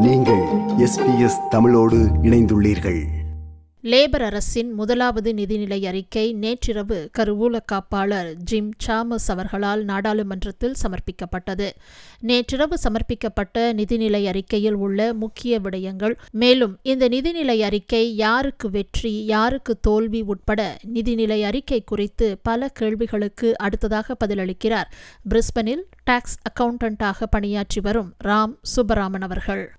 நீங்கள் எஸ்பிஎஸ் தமிழோடு இணைந்துள்ளீர்கள். லேபர் அரசின் முதலாவது நிதிநிலை அறிக்கை நேற்றிரவு கருவூல காப்பாளர் ஜிம் சாமஸ் அவர்களால் நாடாளுமன்றத்தில் சமர்ப்பிக்கப்பட்டது. நேற்றிரவு சமர்ப்பிக்கப்பட்ட நிதிநிலை அறிக்கையில் உள்ள முக்கிய விடயங்கள் மேலும் இந்த நிதிநிலை அறிக்கை யாருக்கு வெற்றி யாருக்கு தோல்வி உட்பட நிதிநிலை அறிக்கை குறித்து பல கேள்விகளுக்கு அடுத்ததாக பதிலளிக்கிறார். பிரிஸ்பனில் டாக்ஸ் அக்கவுண்டண்டாக பணியாற்றி வரும் ராம் சுப்பராமன் அவர்கள்.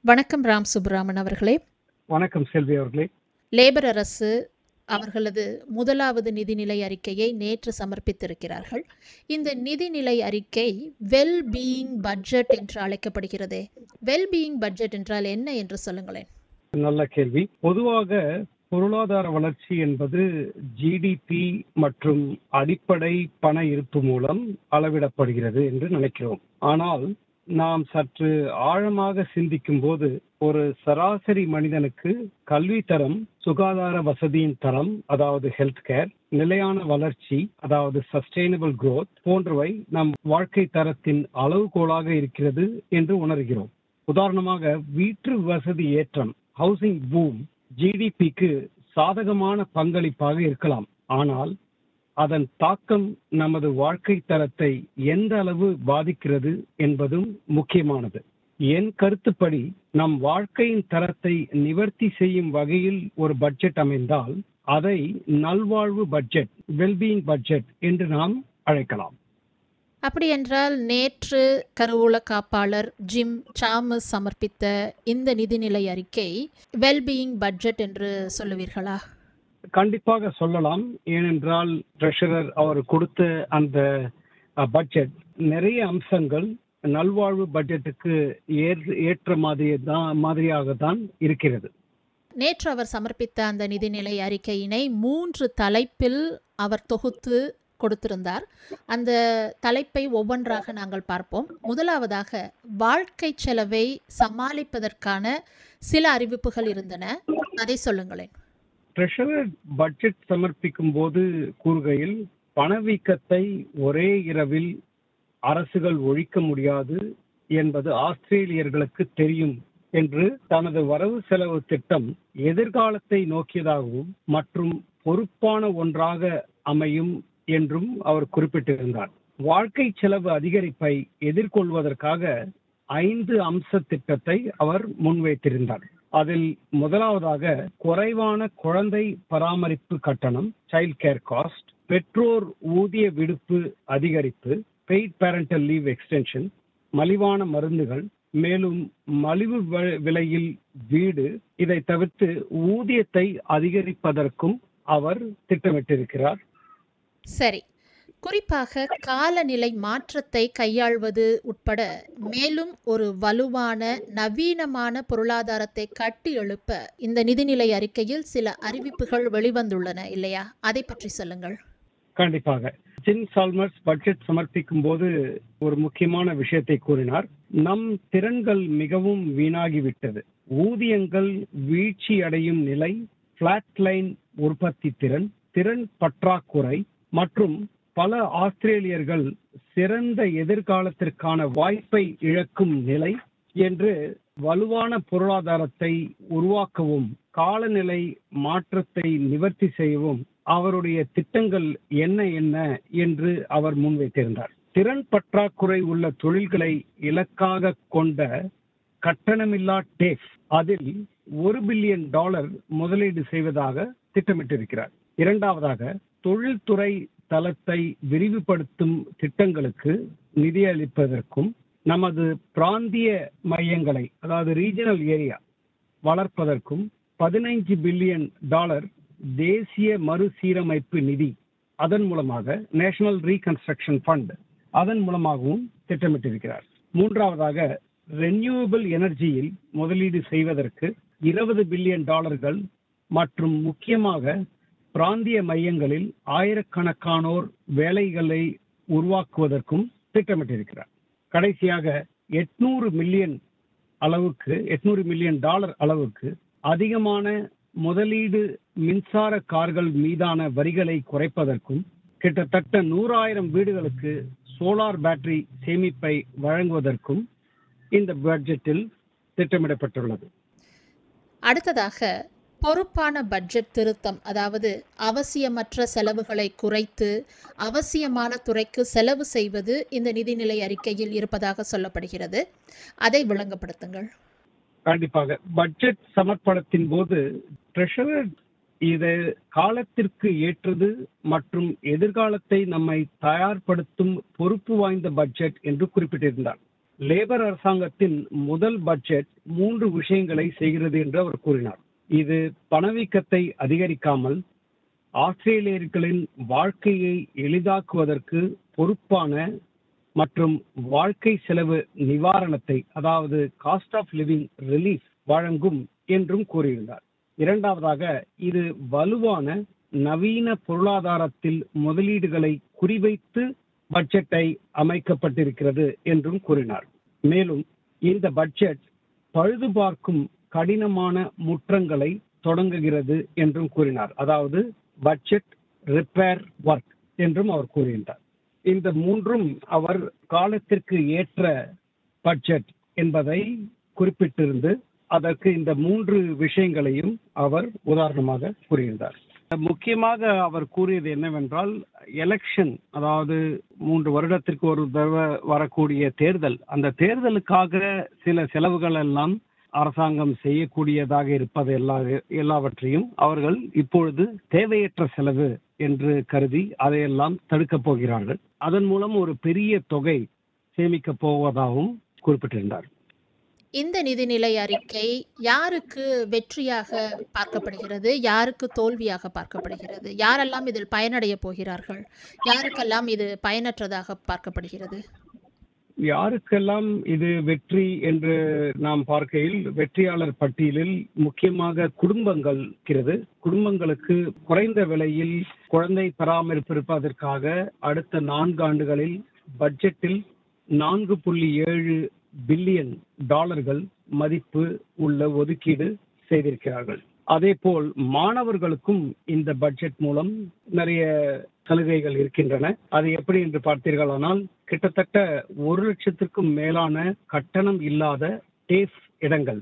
வணக்கம் ராம் சுப்பராமன் அவர்களே. வணக்கம் செல்வி அவர்களே. லேபர் அரசு அவர்களது முதலாவது நிதிநிலை அறிக்கையை நேற்று சமர்ப்பித்திருக்கிறார்கள். இந்த நிதிநிலை அறிக்கை வெல் பீயிங் பட்ஜெட் என்று அழைக்கப்படுகிறதே. வெல் பீயிங் பட்ஜெட் என்றால் என்ன என்று சொல்லுங்களேன். நல்ல கேள்வி. பொதுவாக பொருளாதார வளர்ச்சி என்பது ஜிடிபி மற்றும் அடிப்படை பண இருப்பு மூலம் அளவிடப்படுகிறது என்று நினைக்கிறோம். ஆனால் நாம் சற்று ஆழமாக சிந்திக்கும் போது ஒரு சராசரி மனிதனுக்கு கல்வி தரம் சுகாதார வசதியின் தரம் அதாவது ஹெல்த் கேர் நிலையான வளர்ச்சி அதாவது சஸ்டைனபிள் குரோத் போன்றவை நம் வாழ்க்கை தரத்தின் அளவுகோலாக இருக்கிறது என்று உணர்கிறோம். உதாரணமாக வீட்டு வசதி ஏற்றம் ஹவுசிங் பூம் ஜிடிபிக்கு சாதகமான பங்களிப்பாக இருக்கலாம். ஆனால் அதன் தாக்கம் நமது வாழ்க்கை தரத்தை எந்த அளவு பாதிக்கிறது என்பதும் முக்கியமானது. என் கருத்துப்படி நம் வாழ்க்கையின் தரத்தை நிவர்த்தி செய்யும் வகையில் ஒரு பட்ஜெட் அமைந்தால் அதை நல்வாழ்வு பட்ஜெட் வெல்பீயிங் பட்ஜெட் என்று நாம் அழைக்கலாம். அப்படியென்றால் நேற்று கருவூல காப்பாளர் ஜிம் சாமஸ் சமர்ப்பித்த இந்த நிதிநிலை அறிக்கை வெல்பீயிங் பட்ஜெட் என்று சொல்லுவீர்களா? கண்டிப்பாக சொல்லலாம். ஏனென்றால் ட்ரெஷரர் அவர் கொடுத்த அந்த பட்ஜெட் நிறைய அம்சங்கள் நல்வாழ்வு பட்ஜெட்டுக்கு ஏற்ற மாதிரி தான் மாதிரியாக தான் இருக்கிறது. நேற்று அவர் சமர்ப்பித்த அந்த நிதிநிலை அறிக்கையினை மூன்று தலைப்பில் அவர் தொகுத்து கொடுத்திருந்தார். அந்த தலைப்பை ஒவ்வொன்றாக நாங்கள் பார்ப்போம். முதலாவதாக வாழ்க்கை செலவை சமாளிப்பதற்கான சில அறிவிப்புகள் இருந்தன. அதை சொல்லுங்களேன். ட்ரெஷரர் பட்ஜெட் சமர்ப்பிக்கும் போது கூறுகையில் பணவீக்கத்தை ஒரே இரவில் அரசுகள் ஒழிக்க முடியாது என்பது ஆஸ்திரேலியர்களுக்கு தெரியும் என்று தனது வரவு செலவு திட்டம் எதிர்காலத்தை நோக்கியதாகவும் மற்றும் பொறுப்பான ஒன்றாக அமையும் என்றும் அவர் குறிப்பிட்டிருந்தார். வாழ்க்கை செலவு அதிகரிப்பை எதிர்கொள்வதற்காக ஐந்து அம்ச திட்டத்தை அவர் முன்வைத்திருந்தார். அதில் முதலாவதாக குறைவான குழந்தை பராமரிப்பு கட்டணம் சைல்ட் கேர் காஸ்ட் பெற்றோர் ஊதிய விடுப்பு அதிகரிப்பு பெய்ட் பேரண்டல் லீவ் எக்ஸ்டென்ஷன் மலிவான மருந்துகள் மேலும் மலிவு வ- விலையில் வீடு இதை தவிர்த்து ஊதியத்தை அதிகரிப்பதற்கும் அவர் திட்டமிட்டிருக்கிறார். சரி. குறிப்பாக காலநிலை மாற்றத்தை கையாள்வது உட்பட மேலும் ஒரு வலுவான நவீனமான பொருளாதாரத்தை கட்டி எழுப்ப இந்த நிதிநிலை அறிக்கையில் சில அறிவிப்புகள் வெளிவந்துள்ளன இல்லையா? அதை பற்றி சொல்லுங்கள். கண்டிப்பாக. ஜின் சால்மர்ஸ் பட்ஜெட் சமர்ப்பிக்கும் போது ஒரு முக்கியமான விஷயத்தை கூறினார். நம் திறன்கள் மிகவும் வீணாகிவிட்டது. ஊதியங்கள் வீழ்ச்சி அடையும் நிலை பிளாட் லைன் உற்பத்தி திறன் திறன் பற்றாக்குறை மற்றும் பல ஆஸ்திரேலியர்கள் சிறந்த எதிர்காலத்திற்கான வாய்ப்பை இழக்கும் நிலை என்று வலுவான பொருளாதாரத்தை உருவாக்கவும் காலநிலை மாற்றத்தை நிவர்த்தி செய்யவும் அவருடைய திட்டங்கள் என்ன என்ன என்று அவர் முன்வைத்திருந்தார். திறன் பற்றாக்குறை உள்ள தொழில்களை இலக்காக கொண்ட கட்டணமில்லா டேக்ஸ் அதில் ஒரு பில்லியன் டாலர் முதலீடு செய்வதாக திட்டமிட்டிருக்கிறார். இரண்டாவதாக தொழில்துறை தளத்தை விரிவுபடுத்தும் திட்டங்களுக்கு நிதியளிப்பதற்கும் நமது பிராந்திய மையங்களை அதாவது ரீஜனல் ஏரியா வளர்ப்பதற்கும் பதினைஞ்சு பில்லியன் டாலர் தேசிய மறுசீரமைப்பு நிதி அதன் மூலமாக நேஷனல் ரீகன்ஸ்ட்ரக்ஷன் ஃபண்ட் அதன் மூலமாகவும் திட்டமிட்டிருக்கிறார். மூன்றாவதாக ரெனியூவபிள் எனர்ஜியில் முதலீடு செய்வதற்கு இருபது பில்லியன் டாலர்கள் மற்றும் முக்கியமாக பிராந்திய மையங்களில் ஆயிரக்கணக்கானோர் வேலைகளை உருவாக்குவதற்கும் திட்டமிட்டிருக்கிறார். கடைசியாக எட்நூறு மில்லியன் அளவுக்கு எட்நூறு மில்லியன் டாலர் அளவுக்கு அதிகமான முதலீடு மின்சார கார்கள் மீதான வரிகளை குறைப்பதற்கும் கிட்டத்தட்ட நூறாயிரம் வீடுகளுக்கு சோலார் பேட்டரி சேமிப்பை வழங்குவதற்கும் இந்த பட்ஜெட்டில் திட்டமிடப்பட்டுள்ளது. அடுத்ததாக பொறுப்பான பட்ஜெட் திருத்தம் அதாவது அவசியமற்ற செலவுகளை குறைத்து அவசியமான துறைக்கு செலவு செய்வது இந்த நிதிநிலை அறிக்கையில் இருப்பதாக சொல்லப்படுகிறது. அதை விளங்கப்படுத்துங்கள். கண்டிப்பாக. பட்ஜெட் சமர்ப்பணத்தின் போது ட்ரெஷரர் இது காலத்திற்கு ஏற்றது மற்றும் எதிர்காலத்தை நம்மை தயார்படுத்தும் பொறுப்பு வாய்ந்த பட்ஜெட் என்று குறிப்பிட்டிருந்தார். லேபர் அரசாங்கத்தின் முதல் பட்ஜெட் மூன்று விஷயங்களை செய்கிறது என்று அவர் கூறினார். இது பணவீக்கத்தை அதிகரிக்காமல் ஆஸ்திரேலியர்களின் வாழ்க்கையை எளிதாக்குவதற்கு பொறுப்பான மற்றும் வாழ்க்கை செலவு நிவாரணத்தை அதாவது காஸ்ட் ஆஃப் லிவிங் ரிலீஃப் வழங்கும் என்றும் கூறியிருந்தார் இரண்டாவதாக இது வலுவான நவீன பொருளாதாரத்தில் முதலீடுகளை குறிவைத்து பட்ஜெட்டை அமைக்கப்பட்டிருக்கிறது என்றும் கூறினார். மேலும் இந்த பட்ஜெட் பழுதுபார்க்கும் கடினமான முற்றங்களை தொடங்குகிறது என்றும் கூறினார். அதாவது பட்ஜெட் ரிப்பேர் ஒர்க் என்றும் அவர் கூறுகின்றார் இந்த மூன்றும் அவர் காலத்திற்கு ஏற்ற பட்ஜெட் என்பதை குறிப்பிட்டிருந்து அதற்கு இந்த மூன்று விஷயங்களையும் அவர் உதாரணமாக கூறுகின்றார் முக்கியமாக அவர் கூறியது என்னவென்றால் எலெக்ஷன் அதாவது மூன்று வருடத்திற்கு ஒரு தடவை வரக்கூடிய தேர்தல் அந்த தேர்தலுக்காக சில செலவுகள் எல்லாம் அரசாங்கம் செய்யக்கூடியதாக இருப்பது எல்லா எல்லாவற்றையும் அவர்கள் இப்பொழுது தேவையற்ற செலவு என்று கருதி அதையெல்லாம் தடுக்கப் போகிறார்கள். அதன் மூலம் ஒரு பெரிய தொகை சேமிக்கப் போவதாகவும் குறிப்பிட்டிருந்தார். இந்த நிதிநிலை அறிக்கை யாருக்கு வெற்றியாக பார்க்கப்படுகிறது? யாருக்கு தோல்வியாக பார்க்கப்படுகிறது? யாரெல்லாம் இதில் பயனடைய போகிறார்கள்? யாருக்கெல்லாம் இது பயனற்றதாக பார்க்கப்படுகிறது? யாருக்கெல்லாம் இது வெற்றி என்று நாம் பார்க்கையில் வெற்றியாளர் பட்டியலில் முக்கியமாக குடும்பங்கள் இருக்கிறது. குடும்பங்களுக்கு குறைந்த விலையில் குழந்தை பராமரிப்பு இருப்பதற்காக அடுத்த நான்கு ஆண்டுகளில் பட்ஜெட்டில் நான்கு புள்ளி ஏழு பில்லியன் டாலர்கள் மதிப்பு உள்ள ஒதுக்கீடு செய்திருக்கிறார்கள். அதே போல் மாணவர்களுக்கும் இந்த பட்ஜெட் மூலம் நிறைய சலுகைகள் இருக்கின்றன. அது எப்படி என்று பார்த்தீர்களானால் கிட்டத்தட்ட ஒரு லட்சத்திற்கும் மேலான கட்டணம் இல்லாத டேஃப் இடங்கள்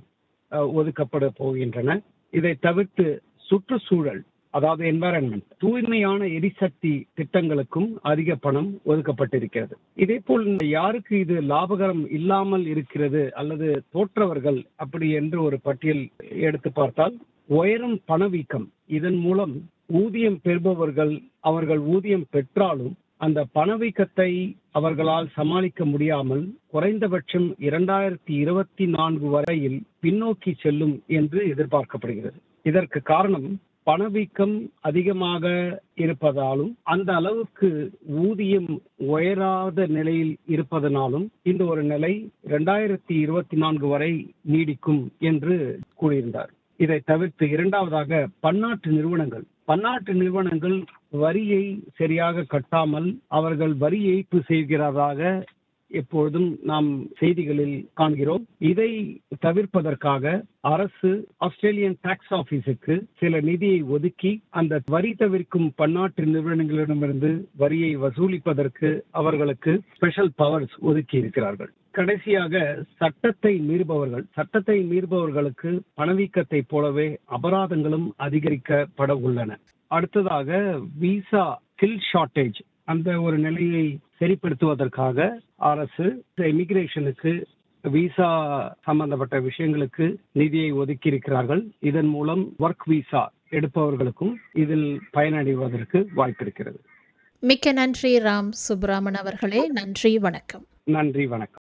ஒதுக்கப்பட போகின்றன. இதை தவிர்த்து சுற்றுச்சூழல் அதாவது என்வாரன்மெண்ட் தூய்மையான எரிசக்தி திட்டங்களுக்கும் அதிக பணம் ஒதுக்கப்பட்டிருக்கிறது. இதே போல் யாருக்கு இது லாபகரம் இல்லாமல் இருக்கிறது அல்லது தோற்றவர்கள் அப்படி என்று ஒரு பட்டியல் எடுத்து பார்த்தால் உயரும் பணவீக்கம் இதன் மூலம் ஊதியம் பெறுபவர்கள் அவர்கள் ஊதியம் பெற்றாலும் அந்த பணவீக்கத்தை அவர்களால் சமாளிக்க முடியாமல் குறைந்தபட்சம் இரண்டாயிரத்தி இருபத்தி நான்கு வரையில் பின்னோக்கி செல்லும் என்று எதிர்பார்க்கப்படுகிறது. இதற்கு காரணம் பணவீக்கம் அதிகமாக இருப்பதாலும் அந்த அளவுக்கு ஊதியம் உயராத நிலையில் இருப்பதனாலும் இந்த ஒரு நிலை இரண்டாயிரத்தி இருபத்தி நான்கு வரை நீடிக்கும் என்று கூறியிருந்தார். இதை தவிர்த்து இரண்டாவதாக பன்னாட்டு நிறுவனங்கள் பன்னாட்டு நிறுவனங்கள் வரியை சரியாக கட்டாமல் அவர்கள் வரி ஏய்ப்பு செய்கிறதாக எப்பொழுதும் நாம் செய்திகளில் காண்கிறோம். இதை தவிர்ப்பதற்காக அரசு ஆஸ்திரேலியன் டாக்ஸ் ஆபீஸுக்கு சில நிதியை ஒதுக்கி அந்த வரி தவிர்க்கும் பன்னாட்டு நிறுவனங்களிடமிருந்து வரியை வசூலிப்பதற்கு அவர்களுக்கு ஸ்பெஷல் பவர்ஸ் ஒதுக்கி இருக்கிறார்கள் கடைசியாக சட்டத்தை மீறுபவர்கள் சட்டத்தை மீறுபவர்களுக்கு பணவீக்கத்தை போலவே அபராதங்களும் அதிகரிக்கப்பட உள்ளன. அடுத்ததாக விசா ஸ்கில் ஷார்டேஜ் அந்த ஒரு நிலையை சரிப்படுத்துவதற்காக அரசு இமிகிரேஷனுக்கு விசா சம்பந்தப்பட்ட விஷயங்களுக்கு நிதியை ஒதுக்கி இருக்கிறார்கள் இதன் மூலம் ஒர்க் விசா எடுப்பவர்களுக்கும் இதில் பயனடைவதற்கு வாய்ப்பு இருக்கிறது. மிக்க நன்றி ராம் சுப்ராமன் அவர்களே. நன்றி வணக்கம். நன்றி வணக்கம்.